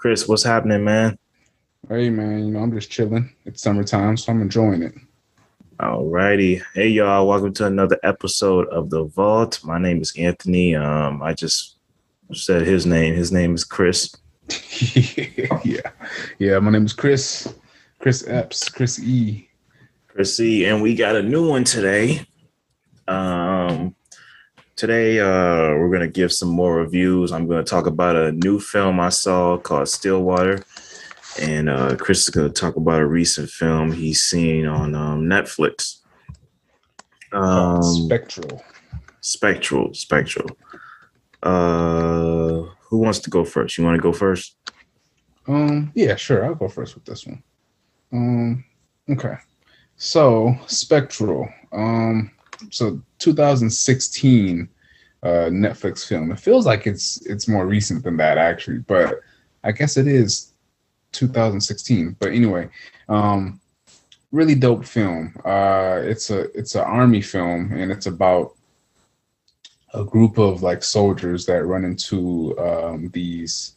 Chris, what's happening, man? Hey, man, you know, I'm just chilling. It's summertime, so I'm enjoying it. All righty. Hey, y'all. Welcome to another episode of The Vault. My name is Anthony. Um, I just said his name. His name is Chris. yeah. Yeah, my name is Chris. Chris Epps, Chris E. Chris E. And we got a new one today. Um, today uh, we're going to give some more reviews. I'm going to talk about a new film I saw called Stillwater. And uh, Chris is going to talk about a recent film he's seen on um, Netflix. Um, Spectral. Spectral. Spectral. Uh, who wants to go first? You want to go first? Um, yeah, sure. I'll go first with this one. Um, okay. So Spectral. Um, so 2016 uh, Netflix film. It feels like it's it's more recent than that actually, but I guess it is 2016. But anyway, um, really dope film. Uh, it's a it's an army film, and it's about a group of like soldiers that run into um, these.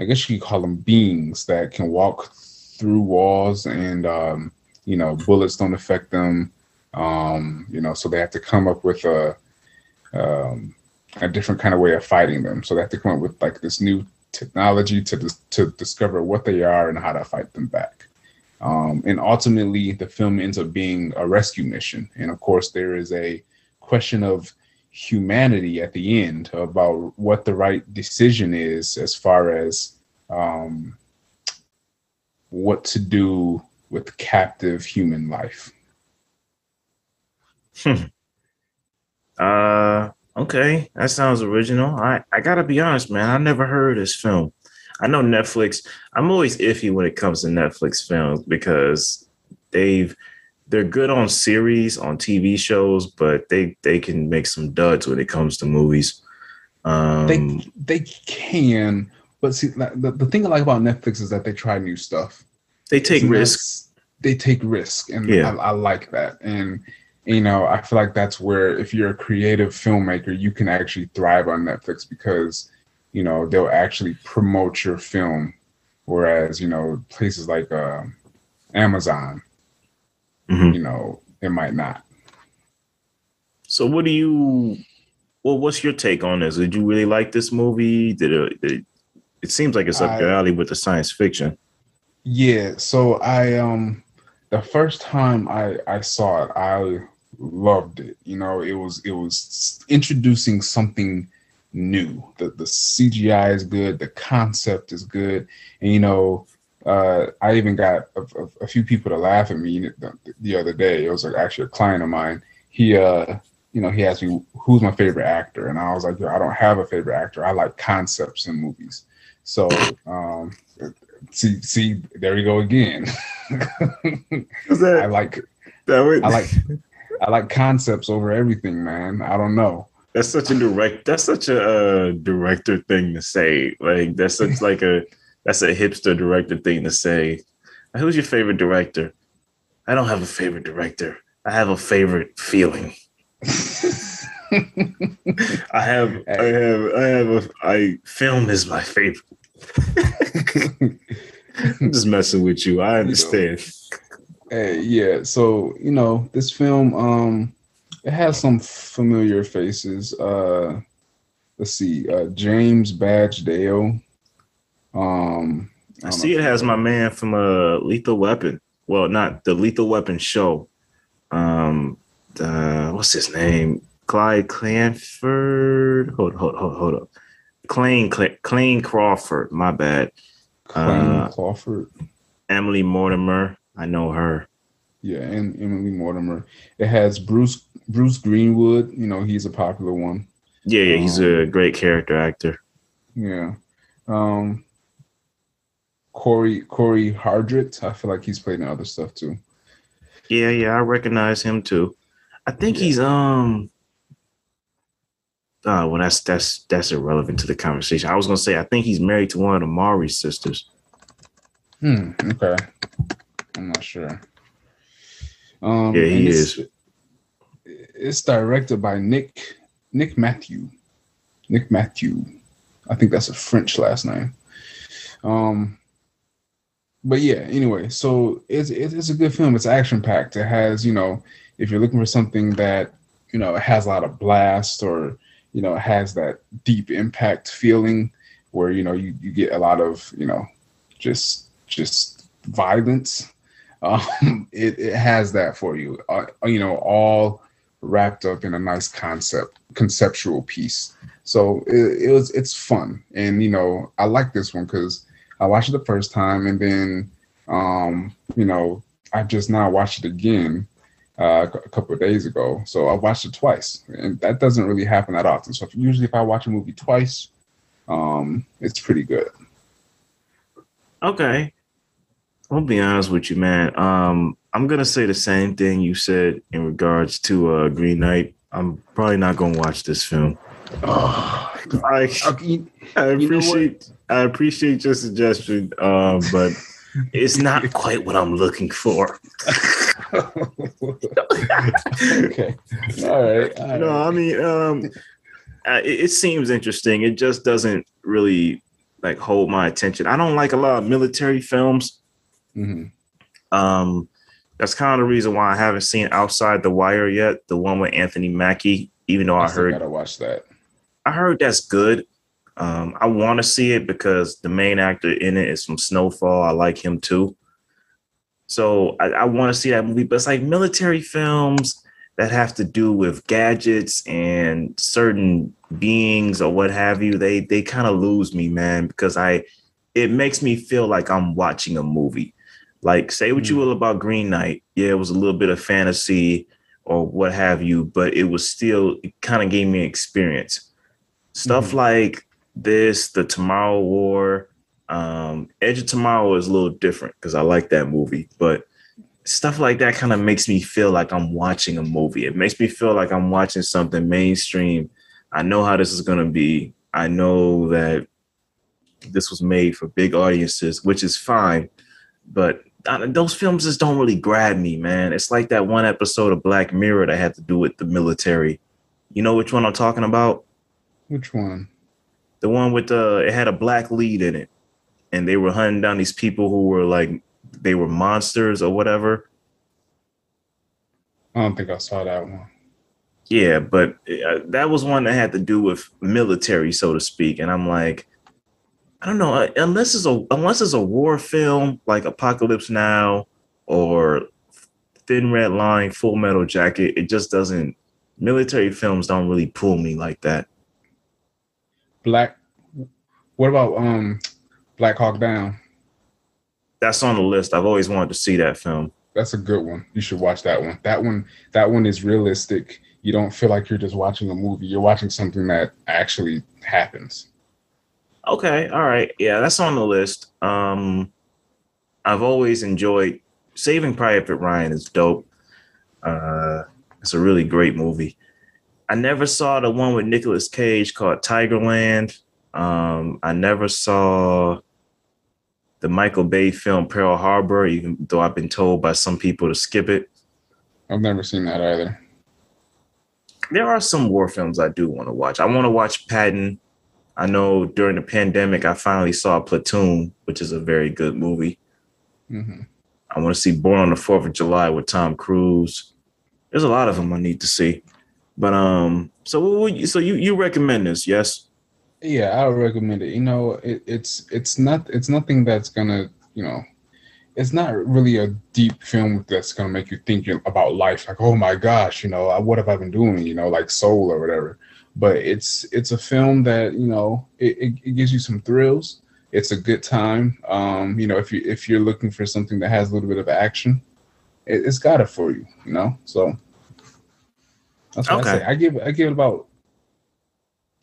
I guess you could call them beings that can walk through walls, and um, you know bullets don't affect them um, you know, so they have to come up with a um, a different kind of way of fighting them. So they have to come up with like this new technology to to discover what they are and how to fight them back. Um, and ultimately, the film ends up being a rescue mission. And of course, there is a question of humanity at the end about what the right decision is as far as um, what to do with captive human life. Hmm. Uh, okay, that sounds original. I I gotta be honest, man. I never heard of this film. I know Netflix. I'm always iffy when it comes to Netflix films because they've they're good on series on TV shows, but they they can make some duds when it comes to movies. Um, they they can, but see the, the thing I like about Netflix is that they try new stuff. They take risks. They take risk, and yeah. I, I like that. And you know, I feel like that's where if you're a creative filmmaker, you can actually thrive on Netflix because, you know, they'll actually promote your film. Whereas, you know, places like uh, Amazon, mm-hmm. you know, it might not. So what do you well, what's your take on this? Did you really like this movie? Did it it, it seems like it's up I, your alley with the science fiction. Yeah, so I um the first time I I saw it, I loved it. You know, it was it was introducing something new. The the CGI is good, the concept is good, and you know, uh, I even got a, a, a, few people to laugh at me the, the, other day. It was like actually a client of mine. He uh, you know, he asked me who's my favorite actor, and I was like, I don't have a favorite actor. I like concepts in movies. So, um, see, see, there we go again. I like, that would... I like, I like concepts over everything, man. I don't know. That's such a direct. That's such a uh, director thing to say. Like that's such like a that's a hipster director thing to say. Who's your favorite director? I don't have a favorite director. I have a favorite feeling. I have, I have, I have a. I film is my favorite. I'm just messing with you. I understand. Hey, yeah. So you know, this film, um, it has some familiar faces. Uh, let's see, uh, James Badge Dale. Um, I, I see it has my man from uh Lethal Weapon. Well, not the Lethal Weapon show. Um, the, what's his name? Clyde Clanford. Hold, hold, hold, hold up. Clayne, Clayne Crawford. My bad. Clayne uh, Crawford. Emily Mortimer. I know her. Yeah, and Emily Mortimer. It has Bruce Bruce Greenwood. You know, he's a popular one. Yeah, yeah, he's um, a great character actor. Yeah. Um Corey Corey Hardrict. I feel like he's played in other stuff too. Yeah, yeah, I recognize him too. I think yeah. he's um uh well that's that's that's irrelevant to the conversation. I was gonna say I think he's married to one of the Mowry sisters. Hmm, okay. I'm not sure. Um, yeah, he it's, is. It's directed by Nick Nick Mathieu. Nick Mathieu. I think that's a French last name. Um, but yeah, anyway, so it's it's a good film. It's action packed. It has you know, if you're looking for something that you know has a lot of blast or you know has that deep impact feeling where you know you, you get a lot of you know just just violence. Um, it it has that for you. Uh, you know, all wrapped up in a nice concept conceptual piece. So it, it was it's fun, and you know I like this one because I watched it the first time, and then um, you know I just now watched it again uh, a couple of days ago. So I watched it twice, and that doesn't really happen that often. So if, usually, if I watch a movie twice, um, it's pretty good. Okay, I'll be honest with you, man. Um, I'm gonna say the same thing you said in regards to uh, Green Knight. I'm probably not gonna watch this film. Oh, I, I appreciate I appreciate your suggestion, uh, but it's not quite what I'm looking for. okay, all right, all No, I mean, um, it, it seems interesting. It just doesn't really like hold my attention. I don't like a lot of military films. Mm-hmm. Um, that's kind of the reason why I haven't seen Outside the Wire yet, the one with Anthony Mackie. Even though I, I heard, gotta watch that. I heard that's good. Um, I want to see it because the main actor in it is from Snowfall. I like him too. So I, I want to see that movie. But it's like military films that have to do with gadgets and certain beings or what have you. They they kind of lose me, man, because I it makes me feel like I'm watching a movie. Like, say what mm. you will about Green Knight. Yeah, it was a little bit of fantasy or what have you, but it was still kind of gave me experience. Stuff mm. like this, the Tomorrow War, um, Edge of Tomorrow is a little different because I like that movie, but stuff like that kind of makes me feel like I'm watching a movie. It makes me feel like I'm watching something mainstream. I know how this is going to be. I know that this was made for big audiences, which is fine, but those films just don't really grab me, man. It's like that one episode of Black Mirror that had to do with the military. You know which one I'm talking about? Which one? The one with the it had a black lead in it, and they were hunting down these people who were like they were monsters or whatever. I don't think I saw that one. Yeah, but uh, that was one that had to do with military, so to speak, and I'm like I don't know, uh, unless it's a unless it's a war film like Apocalypse Now or Thin Red Line, Full Metal Jacket, it just doesn't. Military films don't really pull me like that. Black. What about um, Black Hawk Down? That's on the list. I've always wanted to see that film. That's a good one. You should watch that one. That one. That one is realistic. You don't feel like you're just watching a movie. You're watching something that actually happens. Okay, all right. Yeah, that's on the list. Um I've always enjoyed Saving Private Ryan is dope. Uh it's a really great movie. I never saw the one with Nicolas Cage called Tigerland. Um I never saw the Michael Bay film Pearl Harbor, even though I've been told by some people to skip it. I've never seen that either. There are some war films I do want to watch. I want to watch Patton. I know during the pandemic, I finally saw Platoon, which is a very good movie. Mm-hmm. I want to see Born on the Fourth of July with Tom Cruise. There's a lot of them I need to see. But um, so you, so you you recommend this? Yes. Yeah, I would recommend it. You know, it, it's it's not it's nothing that's gonna you know, it's not really a deep film that's gonna make you think about life. Like, oh my gosh, you know, what have I been doing? You know, like Soul or whatever but it's it's a film that you know it, it, it, gives you some thrills it's a good time um you know if you if you're looking for something that has a little bit of action it, has got it for you you know so that's what okay. i say i give i give it about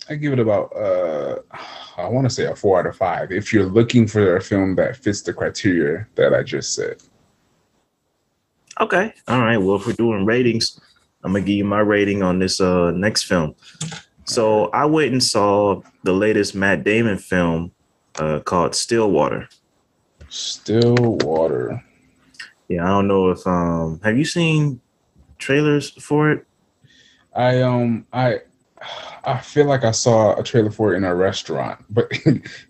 i give it about uh i want to say a four out of five if you're looking for a film that fits the criteria that i just said okay all right well if we're doing ratings I'm gonna give you my rating on this uh next film. So I went and saw the latest Matt Damon film uh, called Stillwater. Stillwater. Yeah, I don't know if um have you seen trailers for it? I um I I feel like I saw a trailer for it in a restaurant, but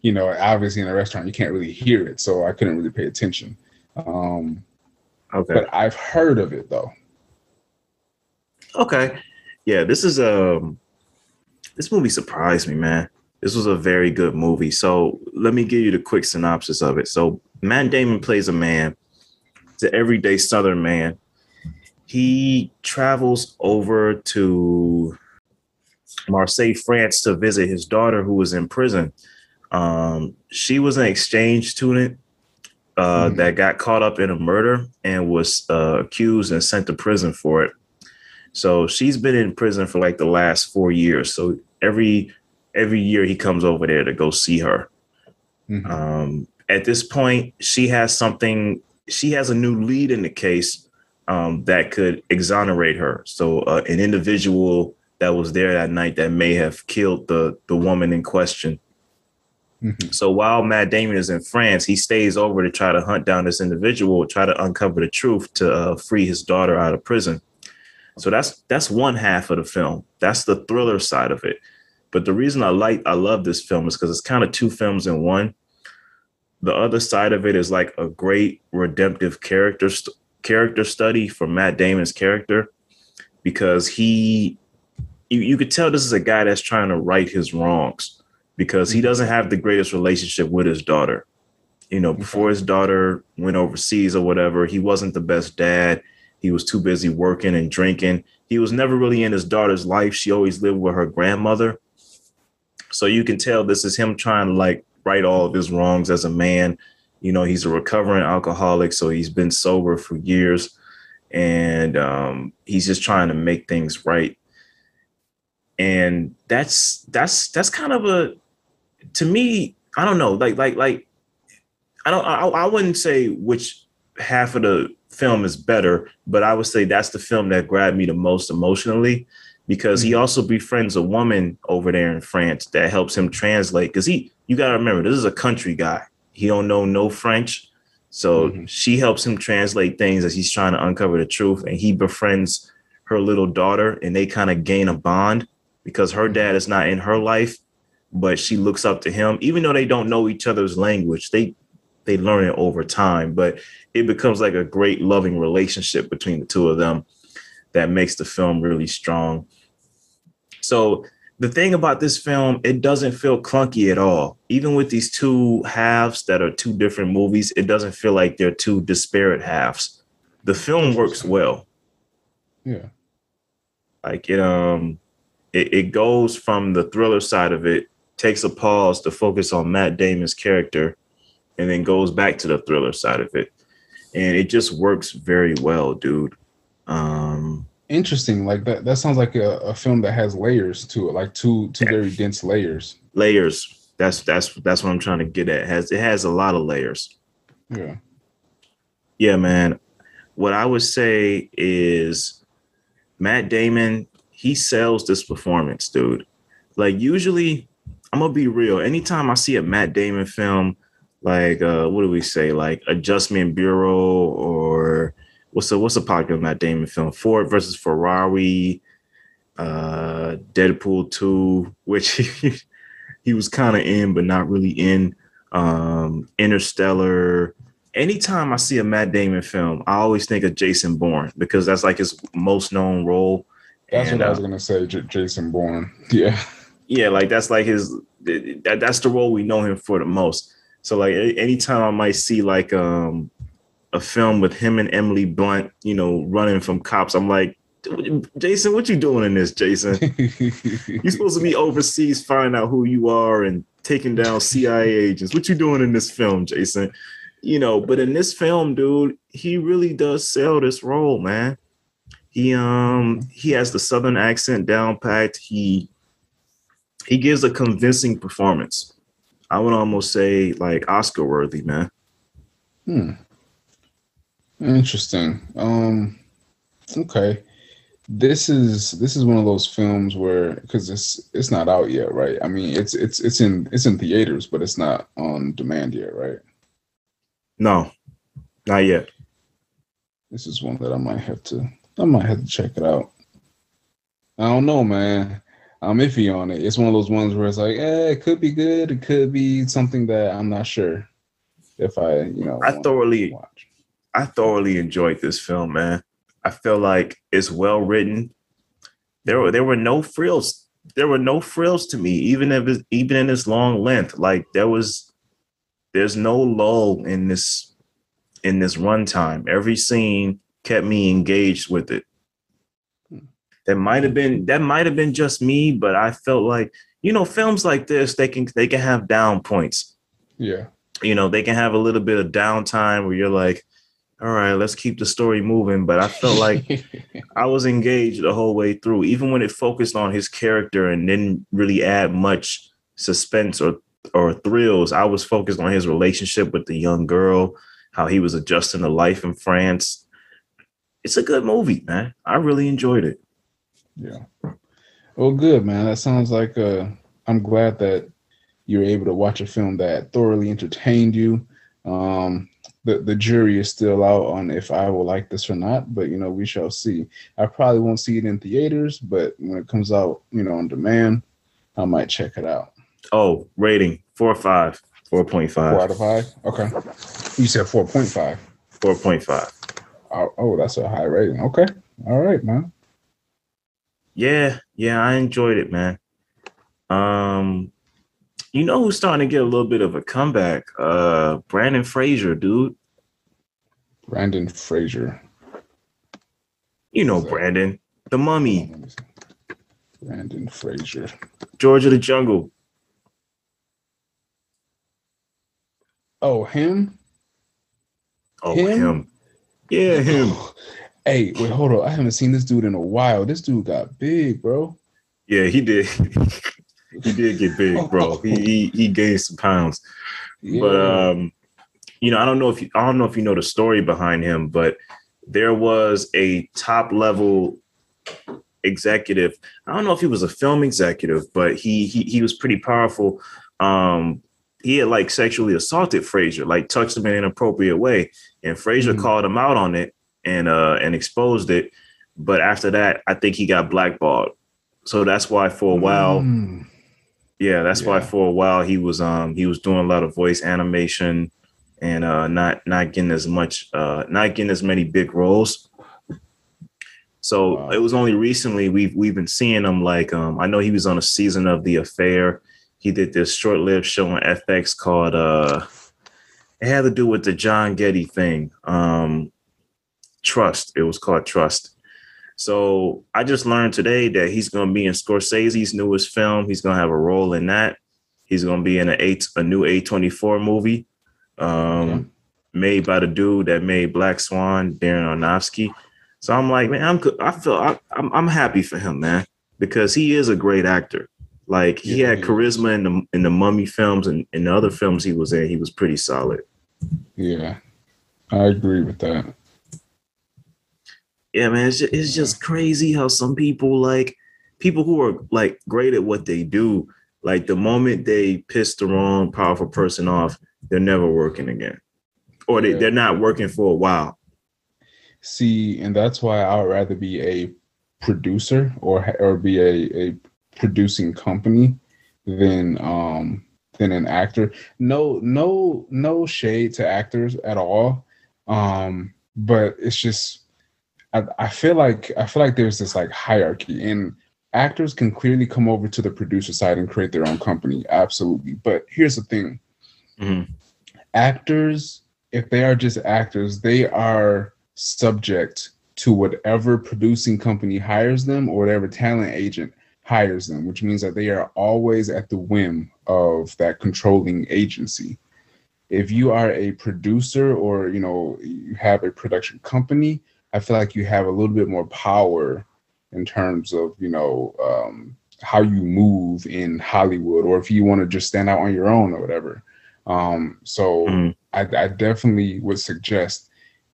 you know, obviously in a restaurant you can't really hear it, so I couldn't really pay attention. Um, Okay. but I've heard of it though. Okay. Yeah, this is um this movie surprised me, man. This was a very good movie. So let me give you the quick synopsis of it. So Matt Damon plays a man, it's an everyday southern man. He travels over to Marseille, France to visit his daughter who was in prison. Um, she was an exchange student uh, Mhm. that got caught up in a murder and was uh, accused and sent to prison for it. So she's been in prison for like the last four years. So every every year he comes over there to go see her. Mhm. Um, at this point, she has something. She has a new lead in the case um, that could exonerate her. So uh, an individual that was there that night that may have killed the the woman in question. Mhm. So while Matt Damon is in France, he stays over to try to hunt down this individual, try to uncover the truth to uh, free his daughter out of prison. So that's that's one half of the film. That's the thriller side of it. But the reason I like I love this film is because it's kind of two films in one. The other side of it is like a great redemptive character st- character study for Matt Damon's character because he you, you could tell this is a guy that's trying to right his wrongs because he doesn't have the greatest relationship with his daughter. You know, before his daughter went overseas or whatever, he wasn't the best dad. He was too busy working and drinking. He was never really in his daughter's life. She always lived with her grandmother. So you can tell this is him trying to like right all of his wrongs as a man. You know, he's a recovering alcoholic, so he's been sober for years and um, he's just trying to make things right. And that's that's that's kind of a to me, I don't know, like like like I don't I, I wouldn't say which half of the film is better, but I would say that's the film that grabbed me the most emotionally because he also befriends a woman over there in France that helps him translate. Because he, you got to remember, this is a country guy. He don't know no French, so Mhm. she helps him translate things as he's trying to uncover the truth. And he befriends her little daughter, and they kind of gain a bond because her dad is not in her life, but she looks up to him, even though they don't know each other's language. They they learn it over time, but it becomes like a great loving relationship between the two of them that makes the film really strong. So the thing about this film, it doesn't feel clunky at all. Even with these two halves that are two different movies, it doesn't feel like they're two disparate halves. The film works well. Yeah. Like it um it, it goes from the thriller side of it, takes a pause to focus on Matt Damon's character, and then goes back to the thriller side of it. And it just works very well, dude. Um Interesting. Like that. That sounds like a, a film that has layers to it, like two two very dense layers. layers. That's that's that's what I'm trying to get at. It has it has a lot of layers. Yeah. Yeah, man. What I would say is Matt Damon, he sells this performance, dude. Like usually, I'm gonna be real. Anytime I see a Matt Damon film, like uh what do we say, like Adjustment Bureau or what's a what's a popular Matt Damon film? Ford versus Ferrari, uh Deadpool 2, which he, he was kind of in, but not really in. Um, Interstellar, anytime I see a Matt Damon film, I always think of Jason Bourne because that's like his most known role. That's And, what I uh, was gonna say. J- Jason Bourne. Yeah. yeah, like that's like his that, that's the role we know him for the most. So like anytime I might see like um a film with him and Emily Blunt, you know, running from cops, I'm like, Jason, what you doing in this, Jason? You're supposed to be overseas finding out who you are and taking down CIA agents. What you doing in this film, Jason? You know, but in this film, dude, he really does sell this role, man. He um he has the southern accent down packed. He he gives a convincing performance. I would almost say like Oscar worthy, man. Hmm. Interesting. Um okay. This is this is one of those films where because it's it's not out yet, right? I mean it's it's it's in it's in theaters, but it's not on demand yet, right? No, not yet. This is one that I might have to I might have to check it out. I don't know, man. I'm iffy on it. It's one of those ones where it's like, eh, it could be good. It could be something that I'm not sure if I, you know, I thoroughly watch. I thoroughly enjoyed this film, man. I feel like it's well written. There were there were no frills. There were no frills to me, even if it, even in this long length. Like there was, there's no lull in this in this runtime. Every scene kept me engaged with it. Hmm. That might have been that might have been just me, but I felt like you know films like this they can they can have down points. Yeah, you know they can have a little bit of downtime where you're like, all right, let's keep the story moving. But I felt like I was engaged the whole way through, even when it focused on his character and didn't really add much suspense or or thrills. I was focused on his relationship with the young girl, how he was adjusting to life in France. It's a good movie, man. I really enjoyed it. Yeah. Well, good, man. That sounds like uh I'm glad that you're able to watch a film that thoroughly entertained you. Um the, the jury is still out on if I will like this or not, but you know, we shall see. I probably won't see it in theaters, but when it comes out, you know, on demand, I might check it out. Oh, rating four or five, 4.5. Four out of five? Okay. You said 4.5. 4.5. Oh, oh, that's a high rating. Okay. All right, man. Yeah, yeah, I enjoyed it, man. Um, you know who's starting to get a little bit of a comeback? Uh, Brendan Fraser, dude. Brendan Fraser. You know Brendan, the Mummy. Brendan Fraser. George of the Jungle. Oh, him. Oh, him. him. Yeah, him. Hey, wait, hold on. I haven't seen this dude in a while. This dude got big, bro. Yeah, he did. he did get big, bro. He he, he gained some pounds. Yeah. But um, you know, I don't know if you I don't know if you know the story behind him, but there was a top level executive. I don't know if he was a film executive, but he he he was pretty powerful. Um, he had like sexually assaulted Fraser, like touched him in an inappropriate way, and Fraser mm-hmm. called him out on it and uh and exposed it. But after that, I think he got blackballed. So that's why for a while, mm. yeah, that's yeah. why for a while he was um he was doing a lot of voice animation and uh not not getting as much uh not getting as many big roles. So wow. it was only recently we've we've been seeing him like um I know he was on a season of The Affair. He did this short-lived show on FX called uh it had to do with the John Getty thing. Um Trust. It was called Trust. So I just learned today that he's going to be in Scorsese's newest film. He's going to have a role in that. He's going to be in a eight a new A24 movie, um, yeah. made by the dude that made Black Swan, Darren Aronofsky. So I'm like, man, I'm I feel I, I'm I'm happy for him, man, because he is a great actor. Like he yeah, had charisma in the in the Mummy films and in the other films he was in, he was pretty solid. Yeah, I agree with that yeah, man, it's just, it's just crazy how some people like people who are like great at what they do, like the moment they piss the wrong powerful person off, they're never working again, or they, yeah. they're not working for a while. See, and that's why I would rather be a producer or or be a, a producing company than um than an actor. No, no, no shade to actors at all. Um, but it's just I, I feel like I feel like there's this like hierarchy and actors can clearly come over to the producer side and create their own company absolutely but here's the thing mm-hmm. actors if they are just actors they are subject to whatever producing company hires them or whatever talent agent hires them which means that they are always at the whim of that controlling agency if you are a producer or you know you have a production company I feel like you have a little bit more power in terms of you know um, how you move in Hollywood, or if you want to just stand out on your own or whatever. Um, so mm. I, I, definitely would suggest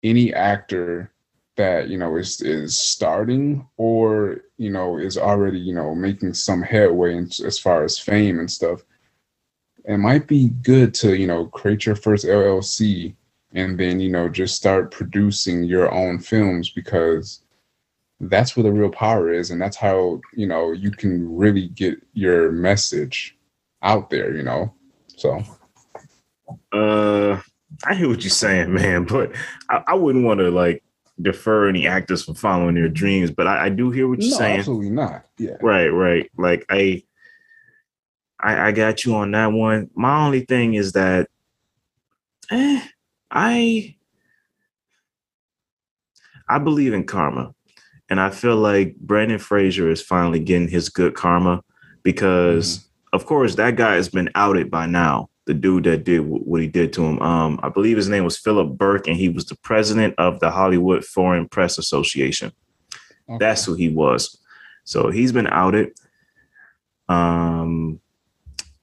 any actor that you know is is starting or you know is already you know making some headway in, as far as fame and stuff. It might be good to you know create your first LLC and then you know just start producing your own films because that's where the real power is, and that's how you know you can really get your message out there. You know, so. Uh, I hear what you're saying, man, but I, I wouldn't want to like defer any actors from following their dreams, but I, I do hear what you're no, saying. Absolutely not. Yeah. Right, right. Like I, I, I got you on that one. My only thing is that, eh, I, I believe in karma, and I feel like Brendan Fraser is finally getting his good karma because, mm-hmm. of course, that guy has been outed by now. The dude that did what he did to him. Um, I believe his name was Philip Berk, and he was the president of the Hollywood Foreign Press Association. Okay. That's who he was. So he's been outed. Um,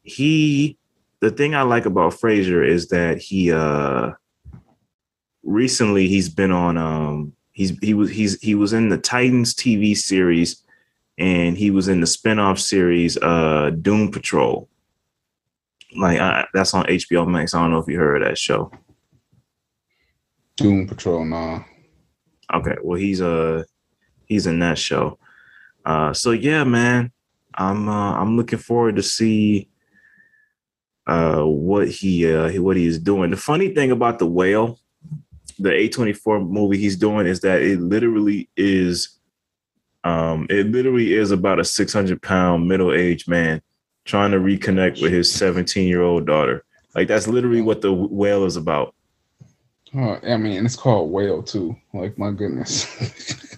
he, the thing I like about Fraser is that he, uh, recently he's been on, um, he's he was he's he was in the Titans TV series, and he was in the spinoff series, uh, Doom Patrol. Like I, that's on HBO Max. I don't know if you heard of that show. Doom Patrol, nah. Okay, well he's uh he's in that show. Uh, so yeah, man, I'm uh, I'm looking forward to see uh, what he uh, what he is doing. The funny thing about the whale, the A24 movie he's doing is that it literally is um, it literally is about a 600 pound middle aged man trying to reconnect with his 17 year old daughter. Like that's literally what the whale is about. Oh, I mean, it's called whale too. Like my goodness.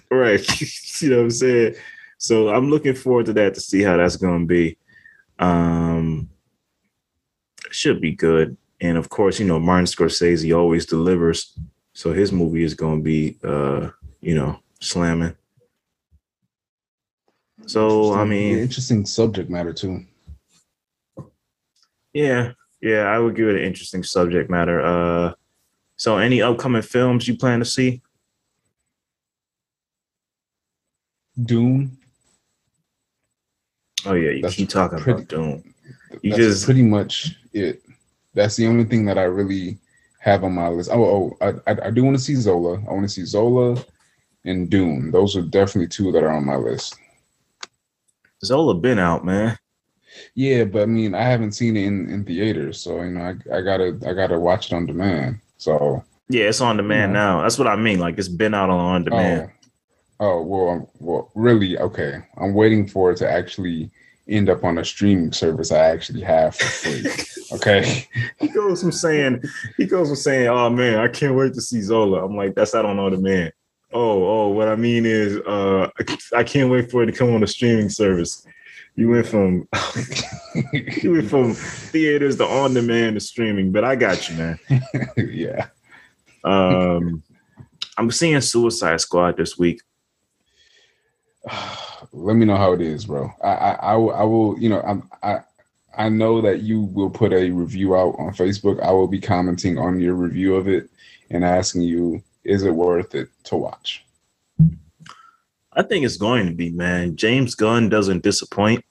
right. you know what I'm saying? So I'm looking forward to that to see how that's going to be. Um, should be good. And of course, you know, Martin Scorsese always delivers. So his movie is going to be, uh, you know, slamming. So, I mean, interesting subject matter too. Yeah. Yeah. I would give it an interesting subject matter. Uh, so any upcoming films you plan to see? Dune. Oh yeah, you that's keep talking pretty, about Dune. You just pretty much it. That's the only thing that I really have on my list. Oh, oh I, I do want to see Zola. I want to see Zola and Dune. Those are definitely two that are on my list. Zola been out, man. Yeah, but I mean, I haven't seen it in, in theaters, so you know, I, I gotta I gotta watch it on demand. So yeah, it's on demand now. That's what I mean. Like it's been out on on demand. Oh, Oh well, well, really? Okay, I'm waiting for it to actually end up on a streaming service I actually have for free. okay. he goes from saying, he goes from saying, "Oh man, I can't wait to see Zola." I'm like, "That's out on all demand." Oh, oh, what I mean is, uh, I can't wait for it to come on a streaming service. You went from you went from theaters to on demand to streaming, but I got you, man. yeah. Um, I'm seeing Suicide Squad this week. let me know how it is, bro. I I, I, will, I will you know I'm, I I know that you will put a review out on Facebook. I will be commenting on your review of it and asking you, is it worth it to watch? I think it's going to be, man. James Gunn doesn't disappoint.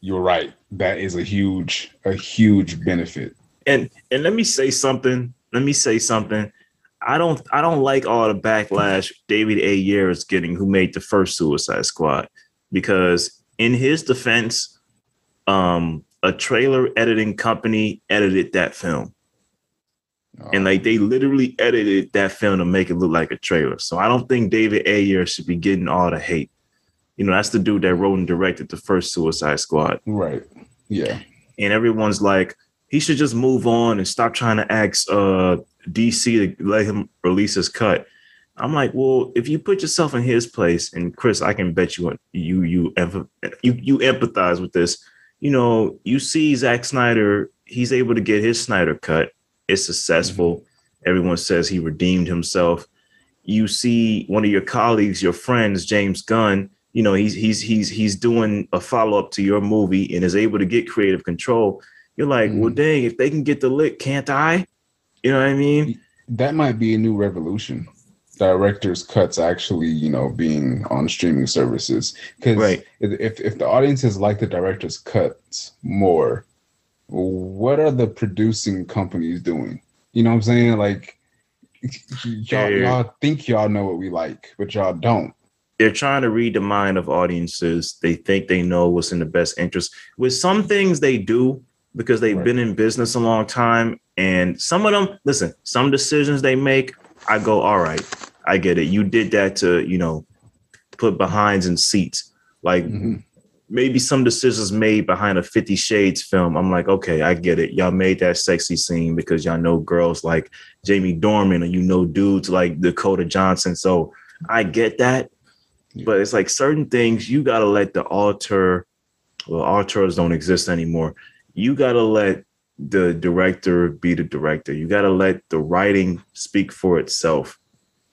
You're right. That is a huge, a huge benefit. And and let me say something. Let me say something. I don't I don't like all the backlash David Ayer is getting, who made the first Suicide Squad, because in his defense, um, a trailer editing company edited that film. Oh. And like they literally edited that film to make it look like a trailer. So I don't think David Ayer should be getting all the hate. You know, that's the dude that wrote and directed the first Suicide Squad. Right. Yeah. And everyone's like, he should just move on and stop trying to ask uh, DC to let him release his cut. I'm like, well, if you put yourself in his place, and Chris, I can bet you you you you you empathize with this. You know, you see Zack Snyder, he's able to get his Snyder cut. It's successful. Mm-hmm. Everyone says he redeemed himself. You see one of your colleagues, your friends, James Gunn. You know, he's he's he's he's doing a follow up to your movie and is able to get creative control. You're like, mm-hmm. well, dang, if they can get the lick, can't I? You know what I mean? That might be a new revolution. Directors' cuts actually, you know, being on streaming services. Because right. if if the audiences like the director's cuts more, what are the producing companies doing? You know what I'm saying? Like y'all, y'all think y'all know what we like, but y'all don't. They're trying to read the mind of audiences. They think they know what's in the best interest. With some things they do because they've right. been in business a long time. And some of them, listen, some decisions they make, I go, all right, I get it. You did that to, you know, put behinds in seats. Like mm-hmm. maybe some decisions made behind a 50 Shades film. I'm like, okay, I get it. Y'all made that sexy scene because y'all know girls like Jamie Dornan and you know dudes like Dakota Johnson. So I get that. Yeah. But it's like certain things you gotta let the author, well, auteurs don't exist anymore. You gotta let the director be the director. You gotta let the writing speak for itself.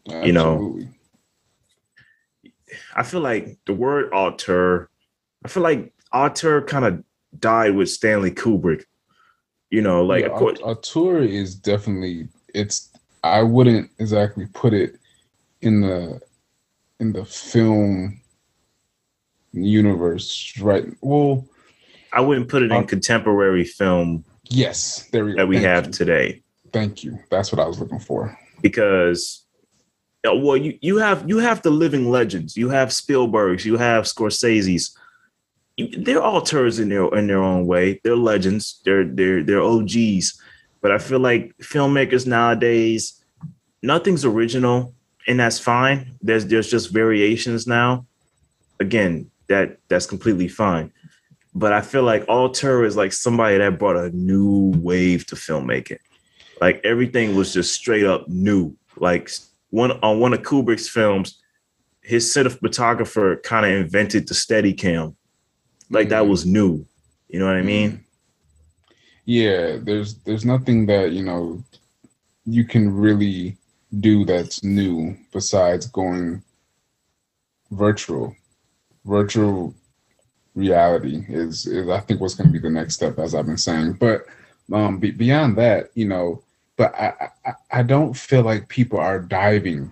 Absolutely. You know, I feel like the word auteur, I feel like auteur kind of died with Stanley Kubrick. You know, like yeah, course, auteur is definitely it's. I wouldn't exactly put it in the in the film universe, right? Well, I wouldn't put it in uh, contemporary film. Yes, there we. That we Thank have you. today. Thank you. That's what I was looking for. Because well, you, you have you have the living legends. You have Spielbergs. You have Scorsese's. they're auteurs in their in their own way. They're legends. They're they're they're OGs. But I feel like filmmakers nowadays, nothing's original, and that's fine. There's there's just variations now. Again, that that's completely fine. But I feel like auteur is like somebody that brought a new wave to filmmaking. Like everything was just straight up new. Like one on one of Kubrick's films, his cinematographer kind of invented the steady cam. Like mm-hmm. that was new. You know what I mean? Mm-hmm. Yeah, there's there's nothing that, you know, you can really do that's new besides going virtual. Virtual reality is, is I think what's going to be the next step, as I've been saying. But um, be, beyond that, you know, but I, I, I don't feel like people are diving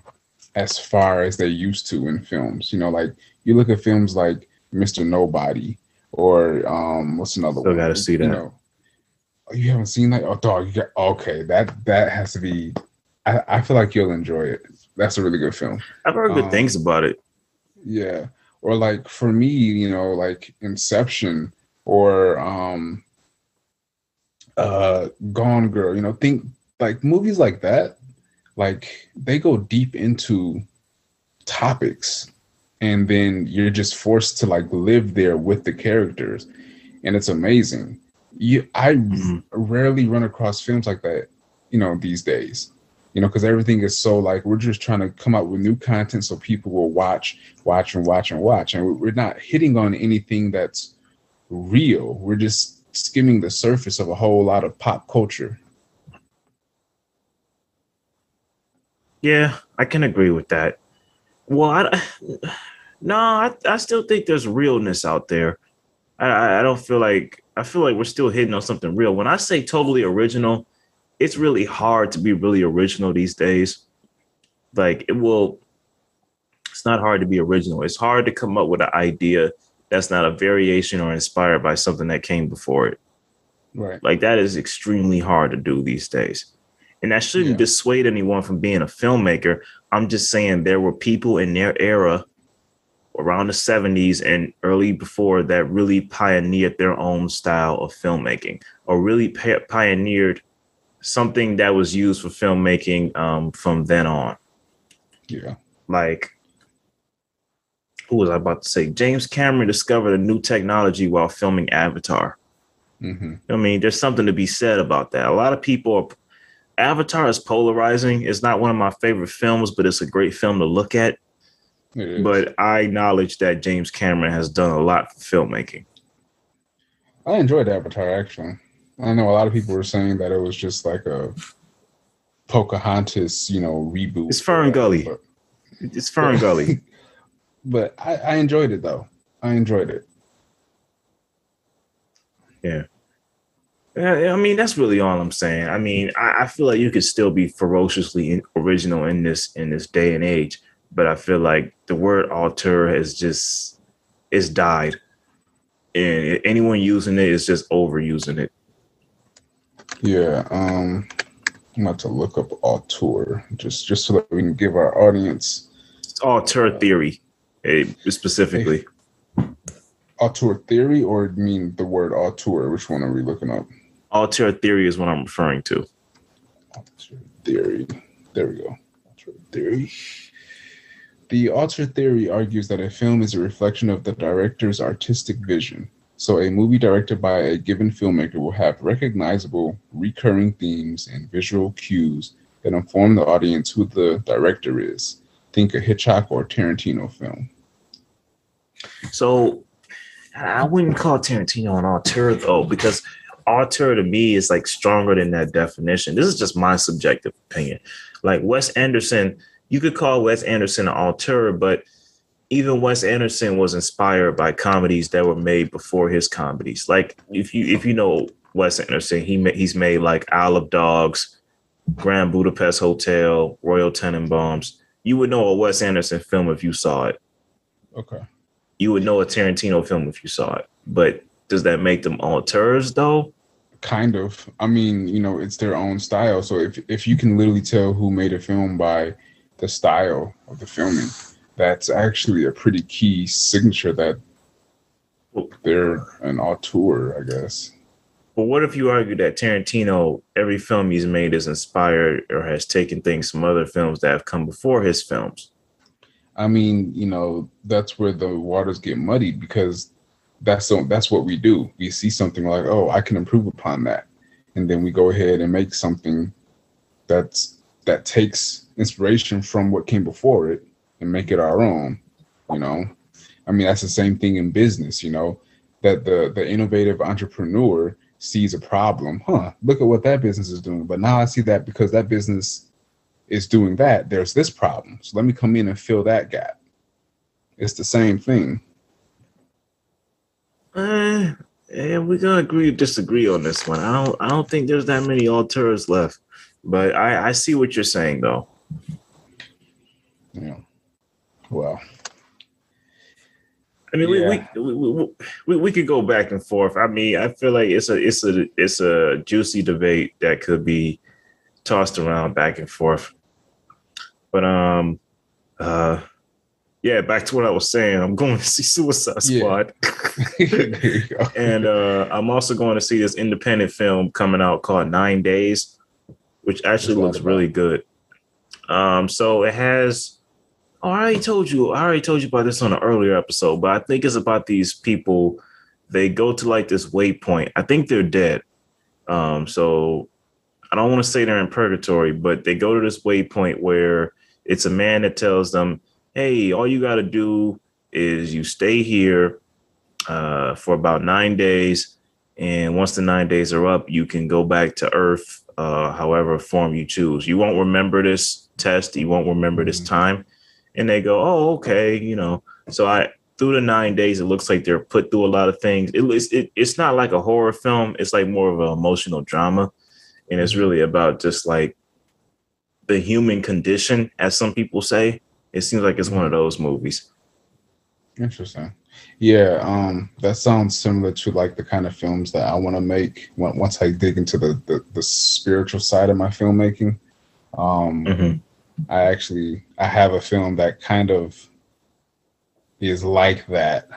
as far as they used to in films. You know, like you look at films like Mr. Nobody or um what's another Still one? gotta see that. You, know, oh, you haven't seen that? Oh dog, you got okay. That that has to be I, I feel like you'll enjoy it. That's a really good film. I've heard good um, things about it. Yeah. Or like for me, you know, like Inception or um uh Gone Girl, you know, think like movies like that, like they go deep into topics and then you're just forced to like live there with the characters and it's amazing. You I mm-hmm. rarely run across films like that, you know, these days. You know, because everything is so like we're just trying to come up with new content so people will watch, watch, and watch and watch. And we're not hitting on anything that's real. We're just skimming the surface of a whole lot of pop culture Yeah, I can agree with that. Well, I, no, I, I still think there's realness out there. I, I don't feel like I feel like we're still hitting on something real. When I say totally original, it's really hard to be really original these days. Like it will, it's not hard to be original. It's hard to come up with an idea that's not a variation or inspired by something that came before it. Right. Like that is extremely hard to do these days. And that shouldn't yeah. dissuade anyone from being a filmmaker. I'm just saying there were people in their era around the 70s and early before that really pioneered their own style of filmmaking or really pioneered something that was used for filmmaking um, from then on. Yeah. Like, who was I about to say? James Cameron discovered a new technology while filming Avatar. Mm-hmm. I mean, there's something to be said about that. A lot of people are Avatar is polarizing. It's not one of my favorite films, but it's a great film to look at. But I acknowledge that James Cameron has done a lot for filmmaking. I enjoyed Avatar actually. I know a lot of people were saying that it was just like a Pocahontas, you know, reboot. It's Fern Gully. But, it's Fern Gully. But I, I enjoyed it though. I enjoyed it. Yeah. I mean, that's really all I'm saying. I mean, I, I feel like you could still be ferociously original in this in this day and age, but I feel like the word auteur has just it's died, and anyone using it is just overusing it. Yeah, um, I'm about to look up auteur just just so that we can give our audience it's auteur theory. eh, specifically? Auteur theory, or mean the word auteur? Which one are we looking up? Auteur theory is what I'm referring to. Auteur theory. There we go. Auteur theory. The auteur theory argues that a film is a reflection of the director's artistic vision. So, a movie directed by a given filmmaker will have recognizable, recurring themes and visual cues that inform the audience who the director is. Think a Hitchcock or Tarantino film. So, I wouldn't call Tarantino an auteur though, because auteur to me is like stronger than that definition. This is just my subjective opinion. Like Wes Anderson, you could call Wes Anderson an auteur, but even Wes Anderson was inspired by comedies that were made before his comedies. Like if you if you know Wes Anderson, he he's made like Isle of Dogs, Grand Budapest Hotel, Royal Tenenbaums. You would know a Wes Anderson film if you saw it. Okay. You would know a Tarantino film if you saw it. But does that make them auteurs though? Kind of. I mean, you know, it's their own style. So if if you can literally tell who made a film by the style of the filming, that's actually a pretty key signature that they're an auteur, I guess. But what if you argue that Tarantino, every film he's made is inspired or has taken things from other films that have come before his films? I mean, you know, that's where the waters get muddied because that's so that's what we do. We see something like, oh, I can improve upon that, and then we go ahead and make something that's that takes inspiration from what came before it and make it our own. You know, I mean, that's the same thing in business. You know, that the the innovative entrepreneur sees a problem. Huh? Look at what that business is doing. But now I see that because that business is doing that, there's this problem. So let me come in and fill that gap. It's the same thing. Uh, yeah, we're gonna agree or disagree on this one. I don't I don't think there's that many auteurs left. But I, I see what you're saying though. Yeah. Well. I mean, yeah. we, we, we, we, we could go back and forth. I mean, I feel like it's a it's a it's a juicy debate that could be tossed around back and forth. But um, uh, yeah, back to what I was saying. I'm going to see Suicide Squad, yeah. and uh, I'm also going to see this independent film coming out called Nine Days, which actually looks really good. Um, so it has. Oh, I already told you. I already told you about this on an earlier episode, but I think it's about these people. They go to like this waypoint. I think they're dead. Um, so I don't want to say they're in purgatory, but they go to this waypoint where it's a man that tells them, "Hey, all you got to do is you stay here uh, for about nine days, and once the nine days are up, you can go back to Earth, uh, however form you choose. You won't remember this test, you won't remember this mm-hmm. time." And they go, "Oh, okay," you know. So I through the nine days, it looks like they're put through a lot of things. It, it, it's not like a horror film; it's like more of an emotional drama and it's really about just like the human condition, as some people say. It seems like it's one of those movies. Interesting. Yeah, um, that sounds similar to like the kind of films that I want to make once I dig into the, the, the spiritual side of my filmmaking. Um, mm-hmm. I actually I have a film that kind of is like that.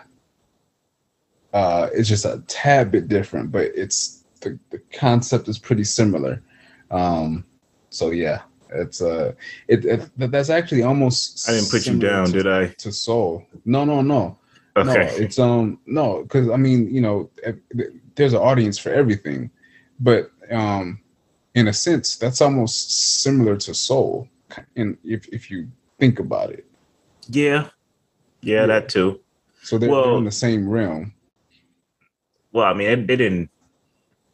Uh, it's just a tad bit different, but it's the, the concept is pretty similar. Um, so yeah, it's uh, it, it that's actually almost. I didn't put you down, to, did I? To Soul? No, no, no. Okay. No, it's um no, because I mean, you know, there's an audience for everything, but um, in a sense, that's almost similar to Soul, and if if you think about it. Yeah, yeah, yeah. that too. So they're, well, they're in the same realm. Well, I mean, they didn't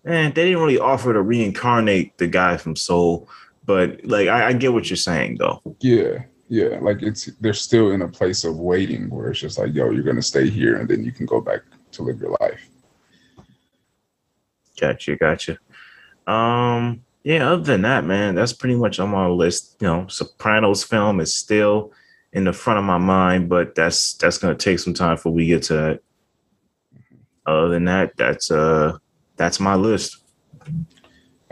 eh, they didn't really offer to reincarnate the guy from Soul, but like I, I get what you're saying though. Yeah, yeah, like it's they're still in a place of waiting where it's just like, yo, you're gonna stay here and then you can go back to live your life. Gotcha, gotcha. Um, yeah, other than that, man, that's pretty much on my list. You know, Sopranos film is still in the front of my mind, but that's that's gonna take some time for we get to that. Other than that, that's uh that's my list.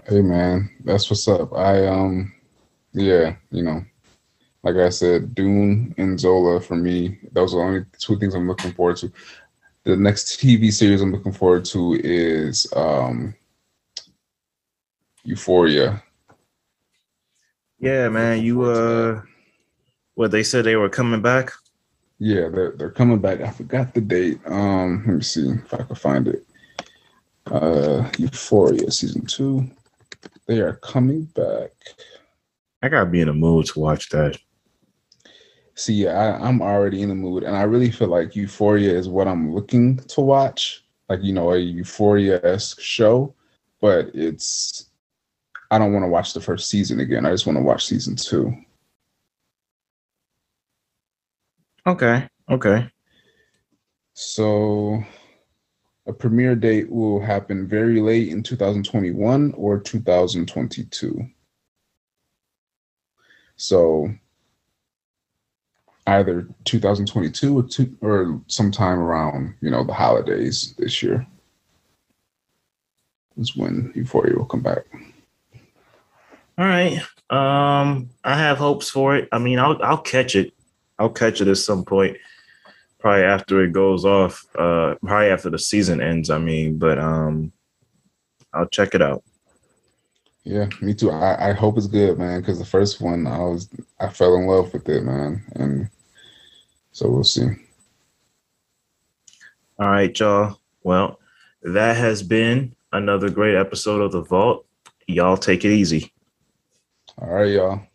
Hey man, that's what's up. I um yeah, you know, like I said, Dune and Zola for me. Those are the only two things I'm looking forward to. The next TV series I'm looking forward to is um, Euphoria. Yeah, man. You uh, what they said they were coming back. Yeah, they're they're coming back. I forgot the date. Um, let me see if I can find it. Uh, Euphoria season two. They are coming back. I gotta be in the mood to watch that. See, I, I'm already in the mood, and I really feel like Euphoria is what I'm looking to watch. Like you know, a Euphoria esque show, but it's. I don't want to watch the first season again. I just want to watch season two. Okay. Okay. So a premiere date will happen very late in 2021 or 2022. So either 2022 or, two, or sometime around, you know, the holidays this year is when Euphoria will come back. All right. Um, I have hopes for it. I mean, I'll I'll catch it. I'll catch it at some point. Probably after it goes off. Uh, probably after the season ends. I mean, but um, I'll check it out. Yeah, me too. I, I hope it's good, man. Because the first one, I was I fell in love with it, man, and so we'll see. All right, y'all. Well, that has been another great episode of the Vault. Y'all take it easy. All right, y'all.